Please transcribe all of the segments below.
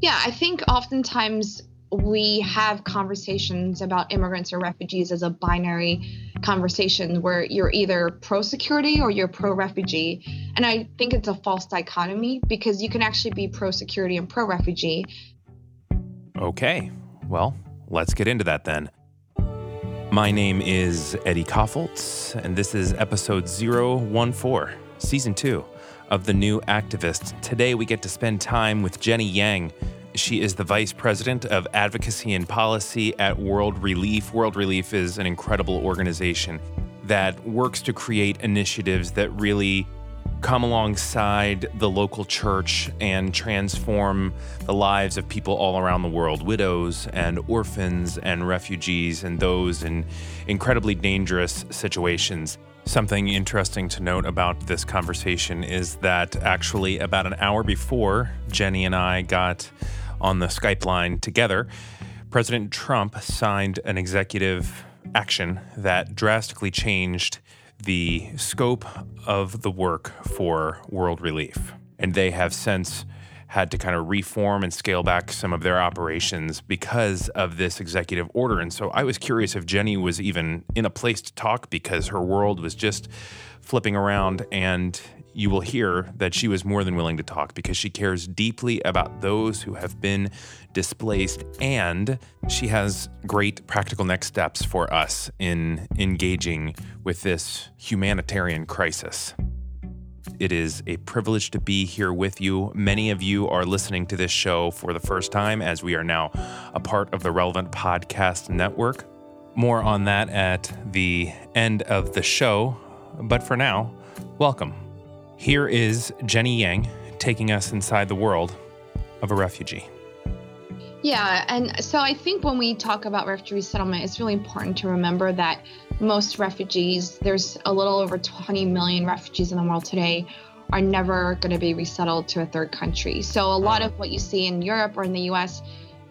Yeah, I think oftentimes we have conversations about immigrants or refugees as a binary conversation where you're either pro security or you're pro refugee. And I think it's a false dichotomy because you can actually be pro security and pro refugee. Okay, well, let's get into that then. My name is Eddie Kaufholz, and this is episode 014, season two of The New Activist. Today we get to spend time with Jenny Yang. She is the Vice President of Advocacy and Policy at World Relief. World Relief is an incredible organization that works to create initiatives that really come alongside the local church and transform the lives of people all around the world widows and orphans and refugees and those in incredibly dangerous situations. Something interesting to note about this conversation is that actually, about an hour before Jenny and I got on the Skype line together, President Trump signed an executive action that drastically changed the scope of the work for World Relief. And they have since had to kind of reform and scale back some of their operations because of this executive order. And so I was curious if Jenny was even in a place to talk because her world was just flipping around and you will hear that she was more than willing to talk because she cares deeply about those who have been displaced and she has great practical next steps for us in engaging with this humanitarian crisis. It is a privilege to be here with you. Many of you are listening to this show for the first time as we are now a part of the Relevant Podcast Network. More on that at the end of the show. But for now, welcome. Here is Jenny Yang taking us inside the world of a refugee. Yeah, and so I think when we talk about refugee settlement, it's really important to remember that most refugees, there's a little over 20 million refugees in the world today, are never going to be resettled to a third country. So a lot of what you see in Europe or in the US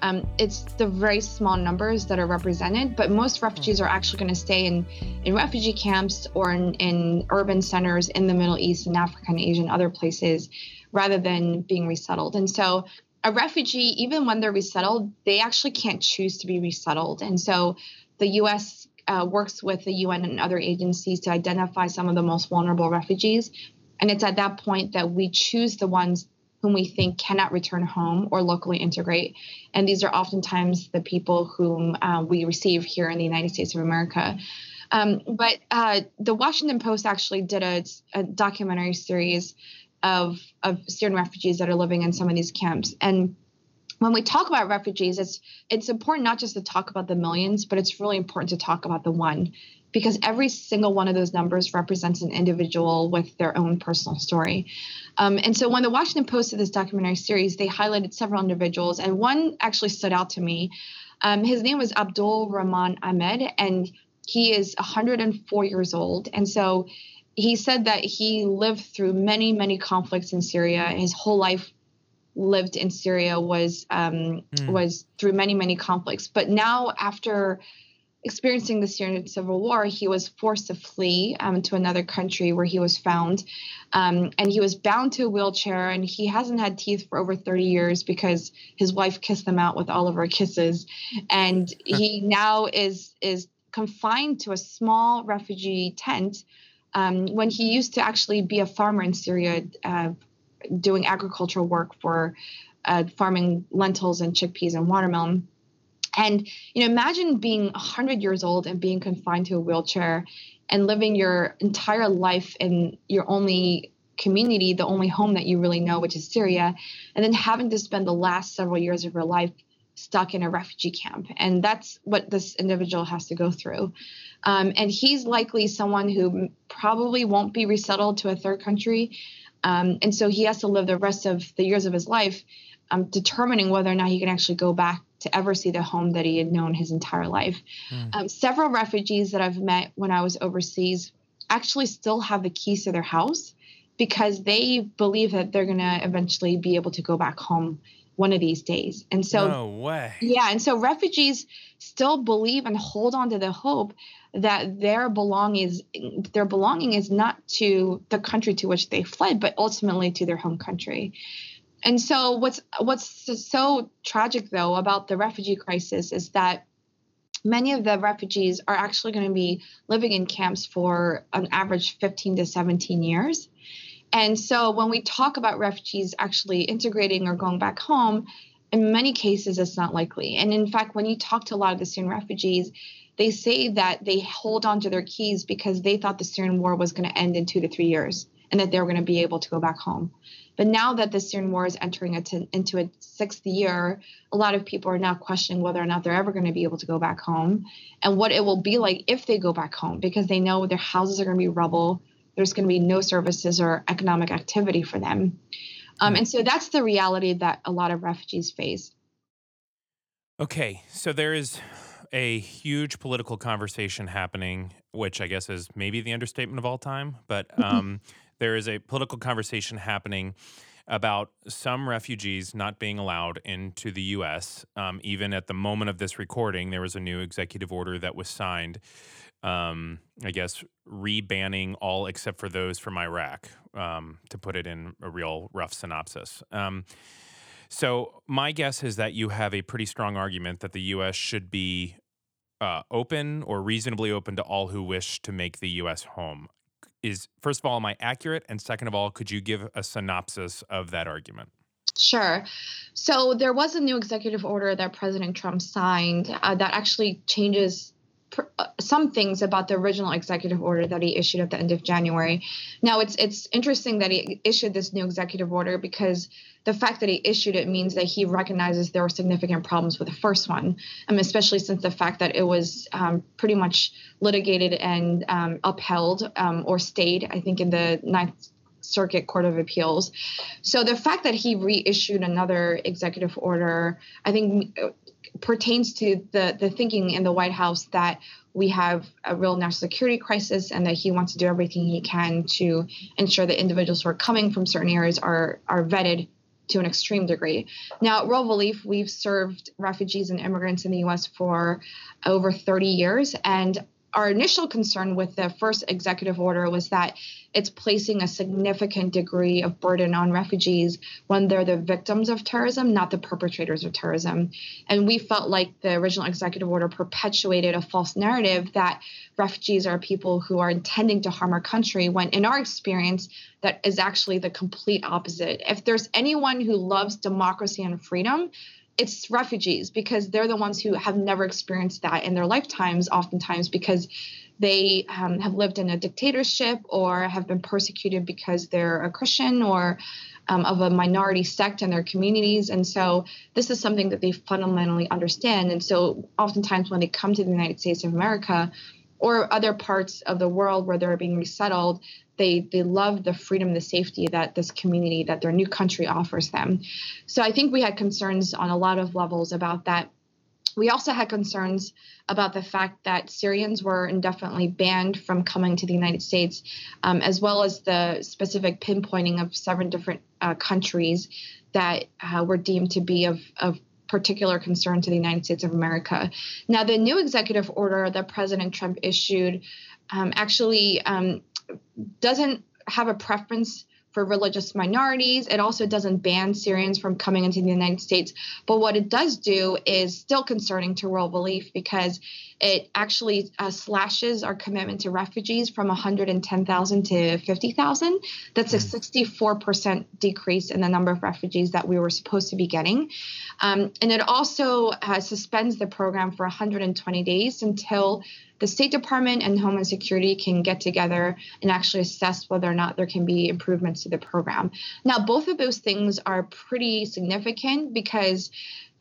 um, it's the very small numbers that are represented, but most refugees are actually going to stay in, in refugee camps or in, in urban centers in the Middle East and Africa and Asia and other places rather than being resettled. And so a refugee, even when they're resettled, they actually can't choose to be resettled. And so the US uh, works with the UN and other agencies to identify some of the most vulnerable refugees. And it's at that point that we choose the ones whom we think cannot return home or locally integrate. And these are oftentimes the people whom uh, we receive here in the United States of America. Um, but uh, the Washington Post actually did a, a, documentary series of, of Syrian refugees that are living in some of these camps. And when we talk about refugees, it's it's important not just to talk about the millions, but it's really important to talk about the one because every single one of those numbers represents an individual with their own personal story. Um, and so when the Washington Post did this documentary series, they highlighted several individuals, and one actually stood out to me. Um, his name was Abdul Rahman Ahmed, and he is 104 years old. And so he said that he lived through many, many conflicts in Syria. His whole life lived in Syria was um, mm. was through many, many conflicts. But now, after experiencing the Syrian civil war, he was forced to flee um, to another country where he was found. Um, and he was bound to a wheelchair, and he hasn't had teeth for over 30 years because his wife kissed them out with all of her kisses. And he now is is confined to a small refugee tent um, when he used to actually be a farmer in Syria, uh, doing agricultural work for uh, farming lentils and chickpeas and watermelon. And you know, imagine being 100 years old and being confined to a wheelchair and living your entire life in your only community, the only home that you really know, which is Syria, and then having to spend the last several years of your life stuck in a refugee camp. And that's what this individual has to go through. Um, and he's likely someone who probably won't be resettled to a third country. Um, and so he has to live the rest of the years of his life um, determining whether or not he can actually go back to ever see the home that he had known his entire life. Mm. Um, several refugees that I've met when I was overseas actually still have the keys to their house because they believe that they're going to eventually be able to go back home one of these days. And so, no way. Yeah. And so refugees still believe and hold on to the hope that their belonging is their belonging is not to the country to which they fled, but ultimately to their home country. and so what's what's so tragic though about the refugee crisis is that many of the refugees are actually going to be living in camps for an average 15 to 17 years. And so when we talk about refugees actually integrating or going back home, in many cases it's not likely. And in fact, when you talk to a lot of the Syrian refugees, they say that they hold on to their keys because they thought the Syrian war was going to end in two to three years and that they were going to be able to go back home. But now that the Syrian war is entering into its sixth year, a lot of people are now questioning whether or not they're ever going to be able to go back home and what it will be like if they go back home because they know their houses are going to be rubble. There's going to be no services or economic activity for them. Um, and so that's the reality that a lot of refugees face. Okay, so there is a huge political conversation happening, which I guess is maybe the understatement of all time, but um, there is a political conversation happening about some refugees not being allowed into the U.S. Um, even at the moment of this recording, there was a new executive order that was signed. Um, I guess rebanning all except for those from Iraq, um, to put it in a real rough synopsis. So my guess is that you have a pretty strong argument that the U.S. should be uh, open or reasonably open to all who wish to make the U.S. home. Is first of all, am I accurate? And second of all, could you give a synopsis of that argument? Sure. So there was a new executive order that President Trump signed uh, that actually changes some things about the original executive order that he issued at the end of January. Now it's it's interesting that he issued this new executive order because the fact that he issued it means that he recognizes there were significant problems with the first one, um, especially since the fact that it was um, pretty much litigated and um, upheld um, or stayed, I think, in the Ninth Circuit Court of Appeals. So the fact that he reissued another executive order, I think uh, pertains to the the thinking in the White House that we have a real national security crisis and that he wants to do everything he can to ensure that individuals who are coming from certain areas are are vetted to an extreme degree. Now, at World Relief, we've served refugees and immigrants in the U.S. for over 30 years, and our initial concern with the first executive order was that it's placing a significant degree of burden on refugees when they're the victims of terrorism, not the perpetrators of terrorism. And we felt like the original executive order perpetuated a false narrative that refugees are people who are intending to harm our country, when in our experience, that is actually the complete opposite. If there's anyone who loves democracy and freedom, it's refugees because they're the ones who have never experienced that in their lifetimes, oftentimes because they um, have lived in a dictatorship or have been persecuted because they're a Christian or um, of a minority sect in their communities. And so this is something that they fundamentally understand. And so oftentimes when they come to the United States of America, or other parts of the world where they're being resettled, they they love the freedom, the safety that this community, that their new country offers them. So I think we had concerns on a lot of levels about that. We also had concerns about the fact that Syrians were indefinitely banned from coming to the United States, um, as well as the specific pinpointing of seven different uh, countries that uh, were deemed to be of, of particular concern to the United States of America. Now, the new executive order that President Trump issued um, actually um, doesn't have a preference for religious minorities. It also doesn't ban Syrians from coming into the United States. But what it does do is still concerning to World Relief because it actually uh, slashes our commitment to refugees from 110,000 to 50,000. That's a 64% hmm. decrease in the number of refugees that we were supposed to be getting. Um, and it also uh, suspends the program for 120 days until the State Department and Homeland Security can get together and actually assess whether or not there can be improvements to the program. Now, both of those things are pretty significant because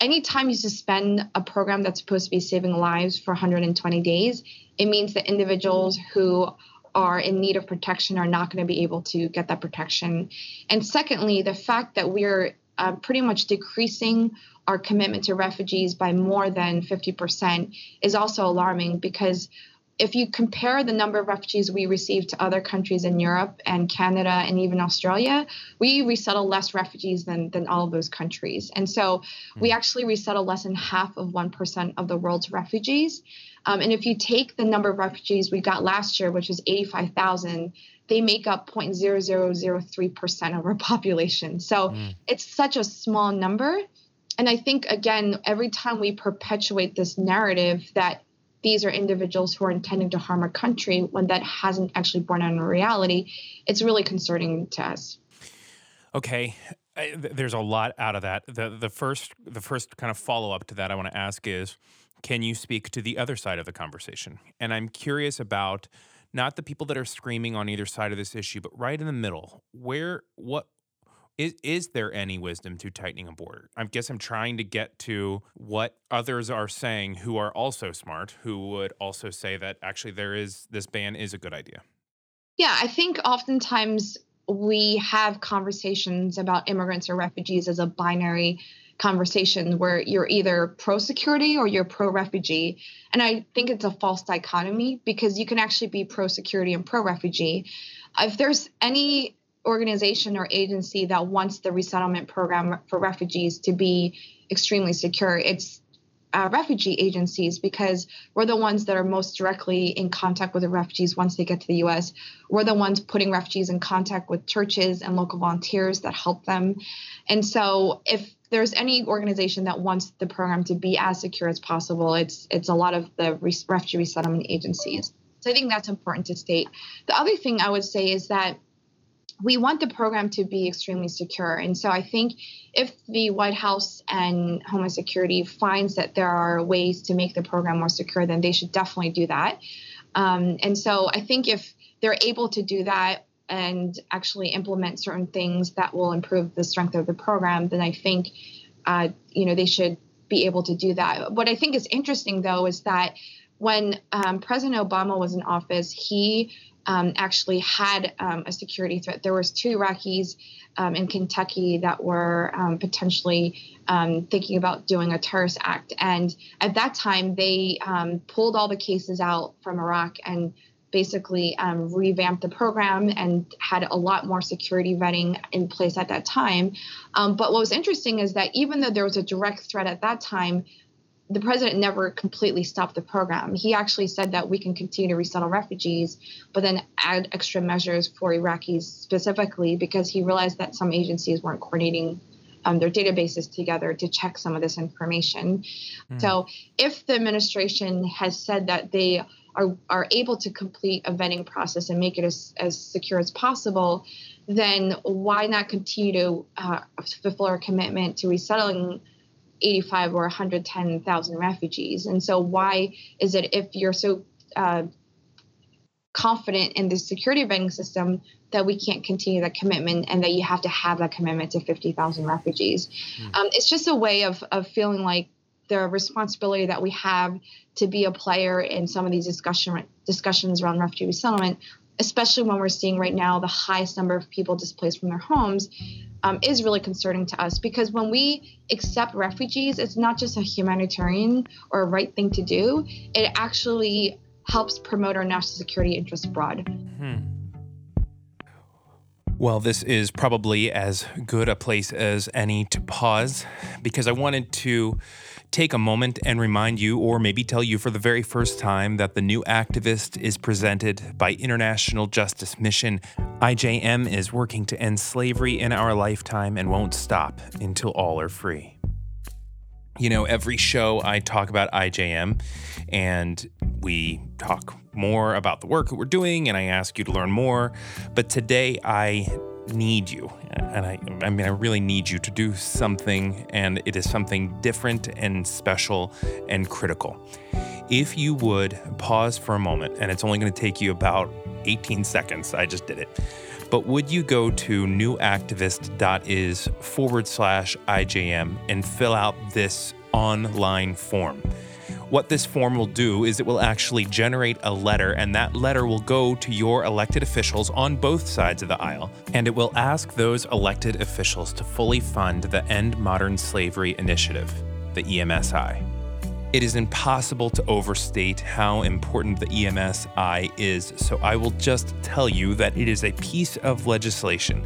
anytime you suspend a program that's supposed to be saving lives for 120 days, it means that individuals who are in need of protection are not going to be able to get that protection. And secondly, the fact that we're uh, pretty much decreasing our commitment to refugees by more than 50% is also alarming because if you compare the number of refugees we receive to other countries in Europe and Canada and even Australia, we resettle less refugees than, than all of those countries. And so mm-hmm. we actually resettle less than half of 1% of the world's refugees. Um, and if you take the number of refugees we got last year, which was 85,000, they make up 0.0003% of our population. So mm. it's such a small number. And I think, again, every time we perpetuate this narrative that these are individuals who are intending to harm our country when that hasn't actually borne out in reality, it's really concerning to us. Okay. I, there's a lot out of that. The the first the first kind of follow up to that I want to ask is can you speak to the other side of the conversation? And I'm curious about not the people that are screaming on either side of this issue, but right in the middle. Where what is is there any wisdom to tightening a border? I guess I'm trying to get to what others are saying who are also smart, who would also say that actually there is this ban is a good idea. Yeah, I think oftentimes we have conversations about immigrants or refugees as a binary conversation where you're either pro security or you're pro refugee. And I think it's a false dichotomy because you can actually be pro security and pro refugee. If there's any organization or agency that wants the resettlement program for refugees to be extremely secure, it's uh, refugee agencies because we're the ones that are most directly in contact with the refugees once they get to the US. We're the ones putting refugees in contact with churches and local volunteers that help them. And so if there's any organization that wants the program to be as secure as possible, it's it's a lot of the refugee resettlement agencies. So I think that's important to state. The other thing I would say is that we want the program to be extremely secure. And so I think if the White House and Homeland Security finds that there are ways to make the program more secure, then they should definitely do that. Um, and so I think if they're able to do that and actually implement certain things that will improve the strength of the program, then I think, uh, you know, they should be able to do that. What I think is interesting, though, is that when um, President Obama was in office, he um, actually had um, a security threat. There was two Iraqis um, in Kentucky that were um, potentially um, thinking about doing a terrorist act, and at that time they pulled all the cases out from Iraq and basically revamped the program and had a lot more security vetting in place at that time. but what was interesting is that even though there was a direct threat at that time, the president never completely stopped the program. He actually said that we can continue to resettle refugees, but then add extra measures for Iraqis specifically because he realized that some agencies weren't coordinating um, their databases together to check some of this information. Mm. So, if the administration has said that they are, are able to complete a vetting process and make it as, as secure as possible, then why not continue to uh, fulfill our commitment to resettling? 85 or 110,000 refugees. And so, why is it if you're so uh, confident in the security vetting system that we can't continue that commitment and that you have to have that commitment to 50,000 refugees? Mm. Um, it's just a way of, of feeling like the responsibility that we have to be a player in some of these discussion discussions around refugee resettlement especially when we're seeing right now the highest number of people displaced from their homes, um, is really concerning to us because when we accept refugees, it's not just a humanitarian or a right thing to do, it actually helps promote our national security interests abroad. Hmm. Well, this is probably as good a place as any to pause because I wanted to take a moment and remind you, or maybe tell you for the very first time, that the new activist is presented by International Justice Mission. IJM is working to end slavery in our lifetime and won't stop until all are free. You know, every show I talk about IJM and we talk more about the work that we're doing and I ask you to learn more. But today I need you. And I, I mean, I really need you to do something, and it is something different and special and critical. If you would pause for a moment, and it's only going to take you about 18 seconds, I just did it. But would you go to newactivist.is forward slash IJM and fill out this online form? What this form will do is it will actually generate a letter, and that letter will go to your elected officials on both sides of the aisle. And it will ask those elected officials to fully fund the End Modern Slavery Initiative, the EMSI. It is impossible to overstate how important the EMSI is, so I will just tell you that it is a piece of legislation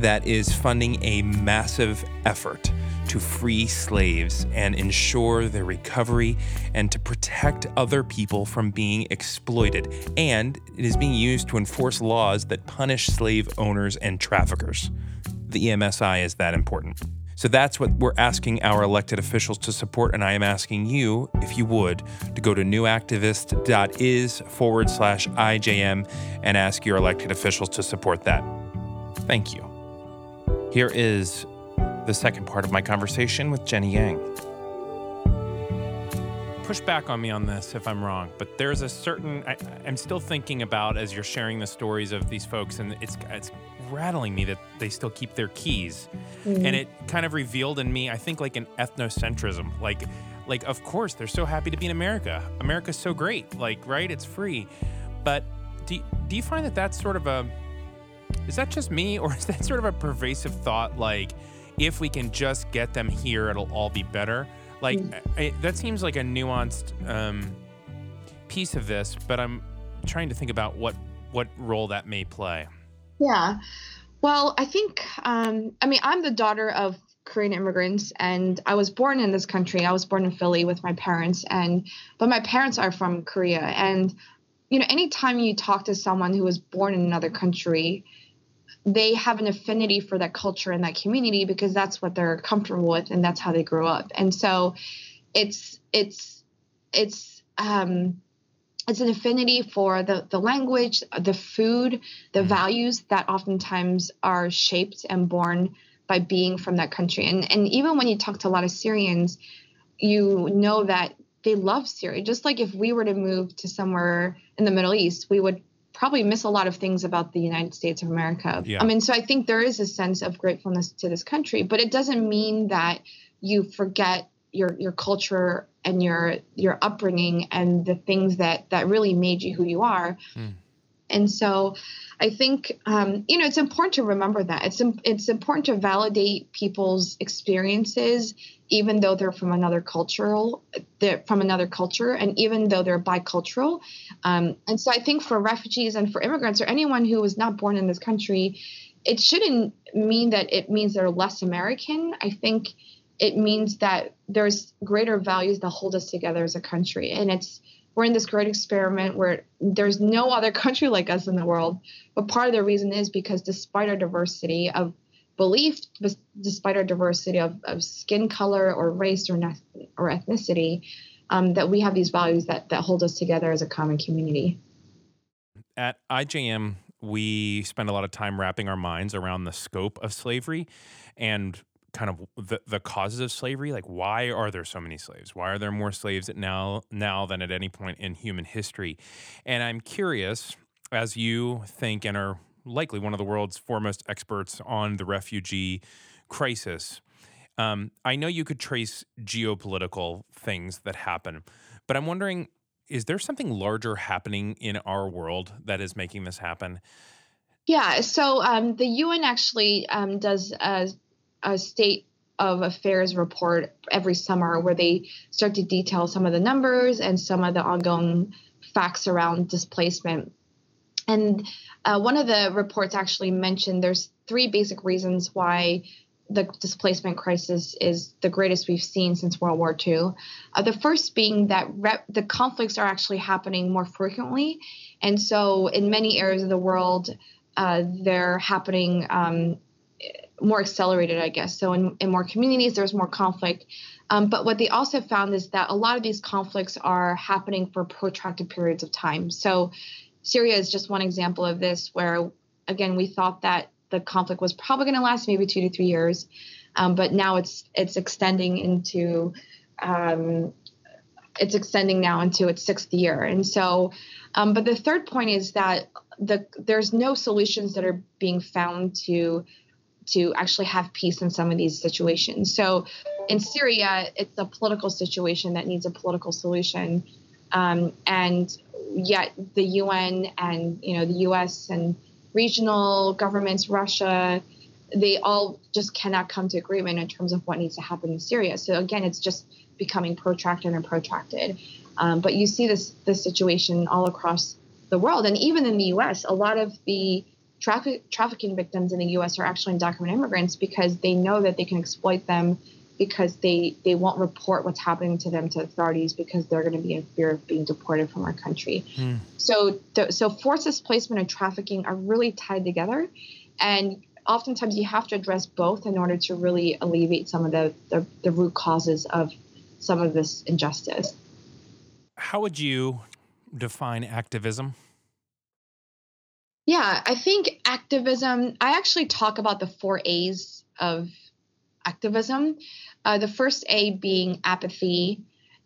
that is funding a massive effort to free slaves and ensure their recovery and to protect other people from being exploited. And it is being used to enforce laws that punish slave owners and traffickers. The EMSI is that important. So that's what we're asking our elected officials to support. And I am asking you, if you would, to go to newactivist.is forward slash IJM and ask your elected officials to support that. Thank you. Here is the second part of my conversation with Jenny Yang. Push back on me on this if I'm wrong, but there's a certain I, am still thinking about as you're sharing the stories of these folks, and it's it's rattling me that they still keep their keys, mm-hmm. and it kind of revealed in me, I think, like an ethnocentrism, like like of course they're so happy to be in America. America's so great, like right, it's free, but do do you find that that's sort of a is that just me, or is that sort of a pervasive thought, like? If we can just get them here, it'll all be better. Like mm. I, that seems like a nuanced um, piece of this, but I'm trying to think about what what role that may play. Yeah, well, I think um, I mean I'm the daughter of Korean immigrants, and I was born in this country. I was born in Philly with my parents, and but my parents are from Korea, and you know, anytime you talk to someone who was born in another country, they have an affinity for that culture and that community because that's what they're comfortable with and that's how they grew up. And so it's it's it's um it's an affinity for the the language the food the mm-hmm. values that oftentimes are shaped and born by being from that country. And and even when you talk to a lot of syrians you know that they love syria. Just like if we were to move to somewhere in the middle east we would probably miss a lot of things about the United States of America. Yeah. I mean, so I think there is a sense of gratefulness to this country, but it doesn't mean that you forget your your culture and your your upbringing and the things that that really made you who you are. Mm. And so I think um, you know it's important to remember that it's it's important to validate people's experiences, even though they're from another cultural, they're from another culture, and even though they're bicultural. Um, and so I think for refugees and for immigrants or anyone who was not born in this country, it shouldn't mean that it means they're less American. I think it means that there's greater values that hold us together as a country, and it's we're in this great experiment where there's no other country like us in the world. But part of the reason is because despite our diversity of belief, despite our diversity of, of skin color or race or, or ethnicity, um, that we have these values that, that hold us together as a common community. At IJM, we spend a lot of time wrapping our minds around the scope of slavery and kind of the, the causes of slavery like why are there so many slaves? Why are there more slaves now now than at any point in human history? And i'm curious as you think and are likely one of the world's foremost experts on the refugee crisis um, i know you could trace geopolitical things that happen but i'm wondering is there something larger happening in our world that is making this happen? Yeah, so um, the UN actually um, does a state of affairs report every summer where they start to detail some of the numbers and some of the ongoing facts around displacement. And uh, one of the reports actually mentioned there's three basic reasons why the displacement crisis is the greatest we've seen since World War II. Uh, the first being that rep- the conflicts are actually happening more frequently. And so, in many areas of the world, uh, they're happening um, more accelerated, I guess. So in, in more communities, there's more conflict. Um, but what they also found is that a lot of these conflicts are happening for protracted periods of time. So Syria is just one example of this, where again we thought that the conflict was probably going to last maybe two to three years, um, but now it's it's extending into um, it's extending now into its sixth year. And so, um, but the third point is that the there's no solutions that are being found to to actually have peace in some of these situations. So in Syria, it's a political situation that needs a political solution. Um, and yet the UN and you know the US and regional governments, Russia, they all just cannot come to agreement in terms of what needs to happen in Syria. So again, it's just becoming protracted and protracted. Um, but you see this this situation all across the world, and even in the U.S., a lot of the traffic, trafficking victims in the U.S. are actually undocumented immigrants because they know that they can exploit them because they they won't report what's happening to them to authorities because they're going to be in fear of being deported from our country. Mm. So so forced displacement and trafficking are really tied together, and oftentimes you have to address both in order to really alleviate some of the, the, the root causes of some of this injustice. How would you define activism? Yeah, I think activism, I actually talk about the four A's of activism. Uh, the first A being apathy,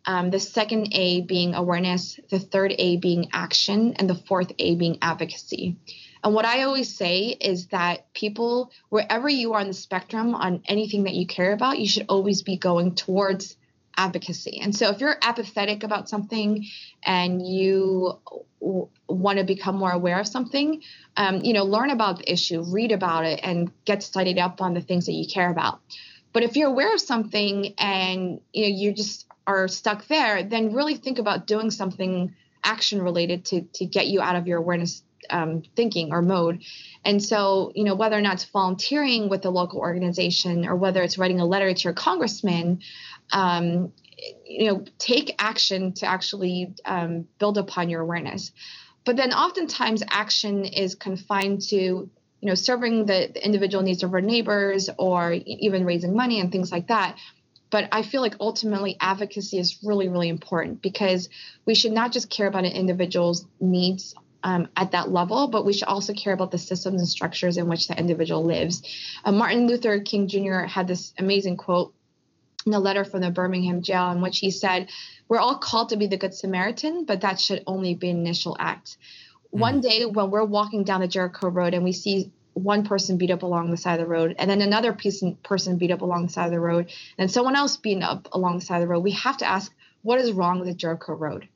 um, the second A being awareness, the third A being action, and the fourth A being advocacy. And what I always say is that people, wherever you are on the spectrum on anything that you care about, you should always be going towards advocacy. And so if you're apathetic about something and you w- want to become more aware of something, um, you know, learn about the issue, read about it, and get studied up on the things that you care about. But if you're aware of something and you know you just are stuck there, then really think about doing something action related to to get you out of your awareness um, thinking or mode. And so, you know, whether or not it's volunteering with a local organization or whether it's writing a letter to your congressman, um, you know, take action to actually um, build upon your awareness. But then oftentimes action is confined to, you know, serving the, the individual needs of our neighbors or even raising money and things like that. But I feel like ultimately advocacy is really, really important because we should not just care about an individual's needs um, at that level, but we should also care about the systems and structures in which the individual lives. Uh, Martin Luther King Jr. had this amazing quote in a letter from the Birmingham jail in which he said, We're all called to be the Good Samaritan, but that should only be an initial act. Mm. One day when we're walking down the Jericho Road and we see one person beat up along the side of the road, and then another person beat up along the side of the road, and someone else beaten up along the side of the road, we have to ask, what is wrong with the Jericho Road?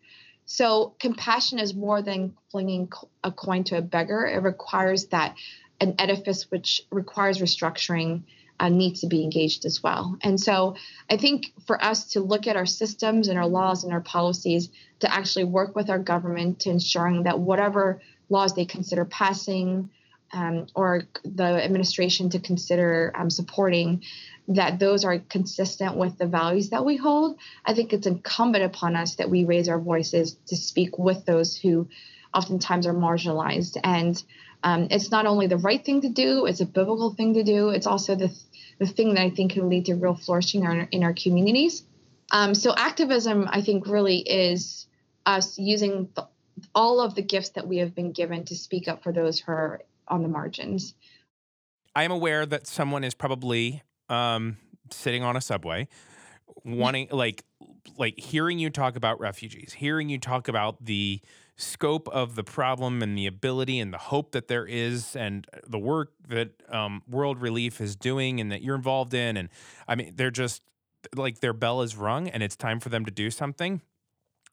So compassion is more than flinging a coin to a beggar. It requires that an edifice which requires restructuring uh, needs to be engaged as well. And so I think for us to look at our systems and our laws and our policies to actually work with our government to ensuring that whatever laws they consider passing um, or the administration to consider um, supporting that those are consistent with the values that we hold, I think it's incumbent upon us that we raise our voices to speak with those who oftentimes are marginalized. And um, it's not only the right thing to do, it's a biblical thing to do, it's also the, the thing that I think can lead to real flourishing in our, in our communities. Um, so, activism, I think, really is us using the, all of the gifts that we have been given to speak up for those who are on the margins. I am aware that someone is probably um, sitting on a subway, wanting like like hearing you talk about refugees, hearing you talk about the scope of the problem and the ability and the hope that there is and the work that um, World Relief is doing and that you're involved in. And I mean, they're just like their bell is rung and it's time for them to do something.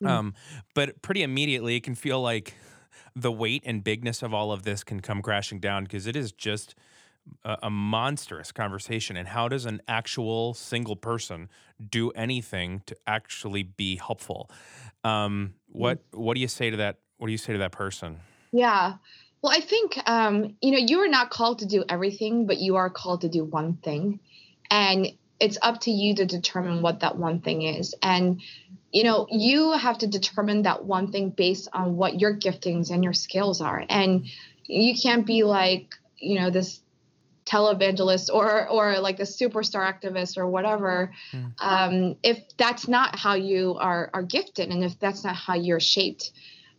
Mm. Um, but pretty immediately, it can feel like the weight and bigness of all of this can come crashing down because it is just a, a monstrous conversation. And how does an actual single person do anything to actually be helpful? Um, what mm. What do you say to that? What do you say to that person? Yeah. Well, I think um, you know you are not called to do everything, but you are called to do one thing, and it's up to you to determine what that one thing is. And you know, you have to determine that one thing based on what your giftings and your skills are. And you can't be like, you know, this televangelist or or like a superstar activist or whatever mm. um, if that's not how you are are gifted and if that's not how you're shaped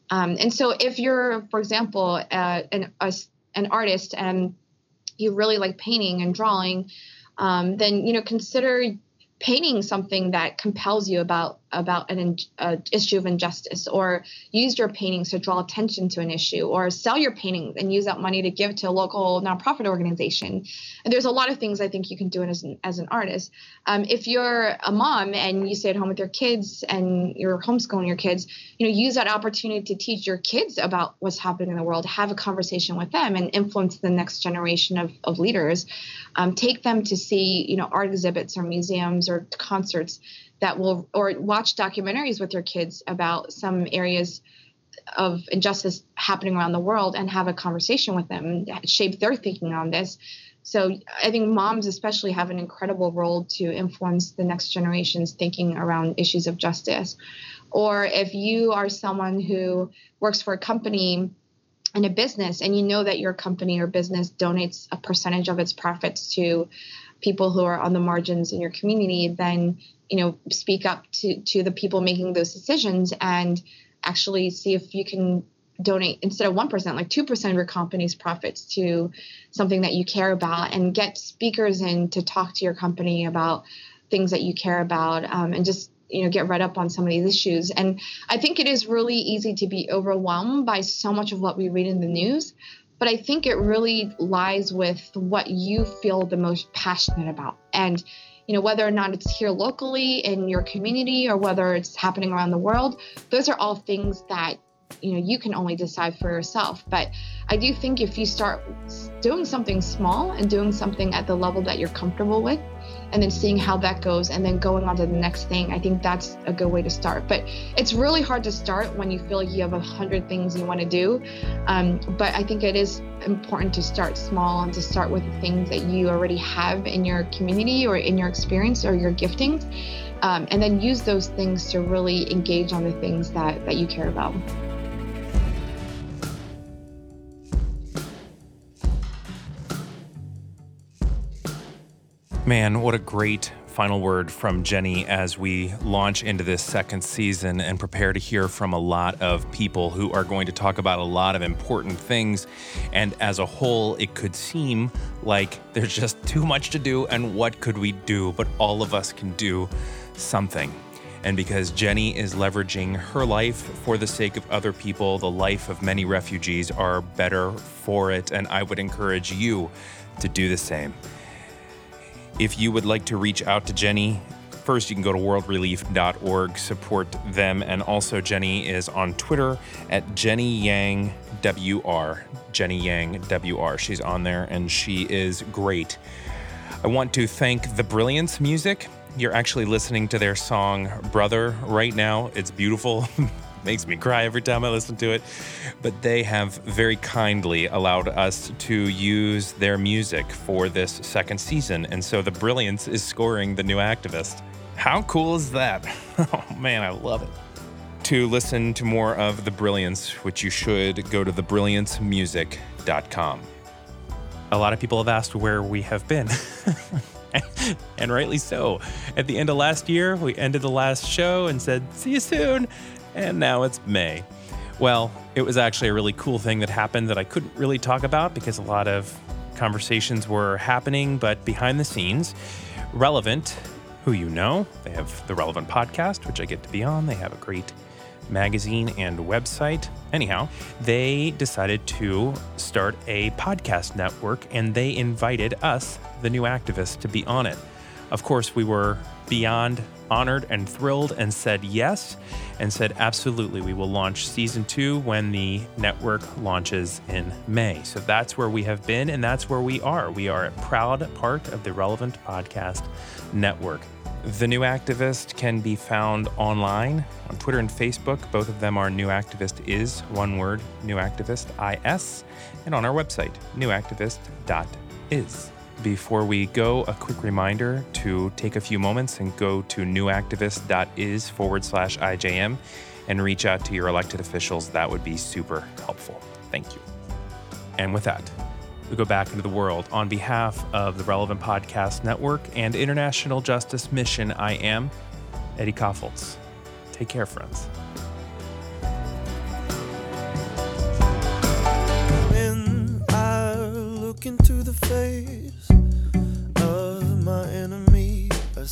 um, and so if you're for example uh, an a, an artist and you really like painting and drawing um, then you know consider painting something that compels you about about an uh, issue of injustice or use your paintings to draw attention to an issue or sell your paintings and use that money to give to a local nonprofit organization. And there's a lot of things i think you can do as an, as an artist. Um, if you're a mom and you stay at home with your kids and you're homeschooling your kids you know use that opportunity to teach your kids about what's happening in the world have a conversation with them and influence the next generation of, of leaders. Um, take them to see you know art exhibits or museums or concerts that will or watch documentaries with your kids about some areas of injustice happening around the world and have a conversation with them shape their thinking on this So I think moms, especially, have an incredible role to influence the next generation's thinking around issues of justice. Or if you are someone who works for a company in a business and you know that your company or business donates a percentage of its profits to people who are on the margins in your community, then you know speak up to to the people making those decisions and actually see if you can donate instead of 1% like 2% of your company's profits to something that you care about and get speakers in to talk to your company about things that you care about um, and just you know get read up on some of these issues. And i think it is really easy to be overwhelmed by so much of what we read in the news but i think it really lies with what you feel the most passionate about. And you know whether or not it's here locally in your community or whether it's happening around the world those are all things that you know you can only decide for yourself. But i do think if you start doing something small and doing something at the level that you're comfortable with and then seeing how that goes and then going on to the next thing i think that's a good way to start. But it's really hard to start when you feel like you have a hundred things you want to do um, but i think it is important to start small and to start with the things that you already have in your community or in your experience or your giftings um, and then use those things to really engage on the things that that you care about Man, what a great final word from Jenny as we launch into this second season and prepare to hear from a lot of people who are going to talk about a lot of important things. And as a whole, it could seem like there's just too much to do, and what could we do? But all of us can do something. And because Jenny is leveraging her life for the sake of other people, the life of many refugees are better for it. And I would encourage you to do the same. If you would like to reach out to Jenny, first you can go to worldrelief.org, support them. And also, Jenny is on Twitter at Jenny Yang WR. Jenny Yang WR. She's on there and she is great. I want to thank The Brilliance Music. You're actually listening to their song Brother right now. It's beautiful. makes me cry every time I listen to it. But they have very kindly allowed us to use their music for this second season. And so The Brilliance is scoring The New Activist. How cool is that? Oh man, I love it. To listen to more of The Brilliance, which you should go to thebrilliancemusic.com. A lot of people have asked where we have been. and rightly so. At the end of last year, we ended the last show and said, see you soon and now it's May. Well, it was actually a really cool thing that happened that I couldn't really talk about because a lot of conversations were happening, but behind the scenes, Relevant, who you know, they have the Relevant podcast, which I get to be on. They have a great magazine and website. Anyhow, they decided to start a podcast network and they invited us, the new activists, to be on it. Of course, we were beyond honored and thrilled and said yes and said absolutely we will launch season 2 when the network launches in May. So that's where we have been and that's where we are. We are a proud part of the Relevant Podcast Network. The New Activist can be found online on Twitter and Facebook. Both of them are New Activist is one word, New Activist IS, and on our website, newactivist.is. Before we go, a quick reminder to take a few moments and go to newactivist.is forward slash IJM and reach out to your elected officials. That would be super helpful. Thank you. And with that, we go back into the world. On behalf of the Relevant Podcast Network and International Justice Mission, I am Eddie Kaufholz. Take care, friends.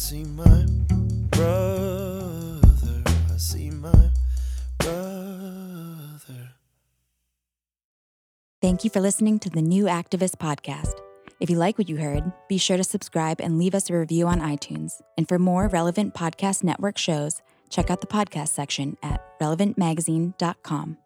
See my brother. I see my brother. Thank you for listening to the New Activist Podcast. If you like what you heard, be sure to subscribe and leave us a review on iTunes. And for more relevant podcast network shows, check out the podcast section at relevantmagazine.com.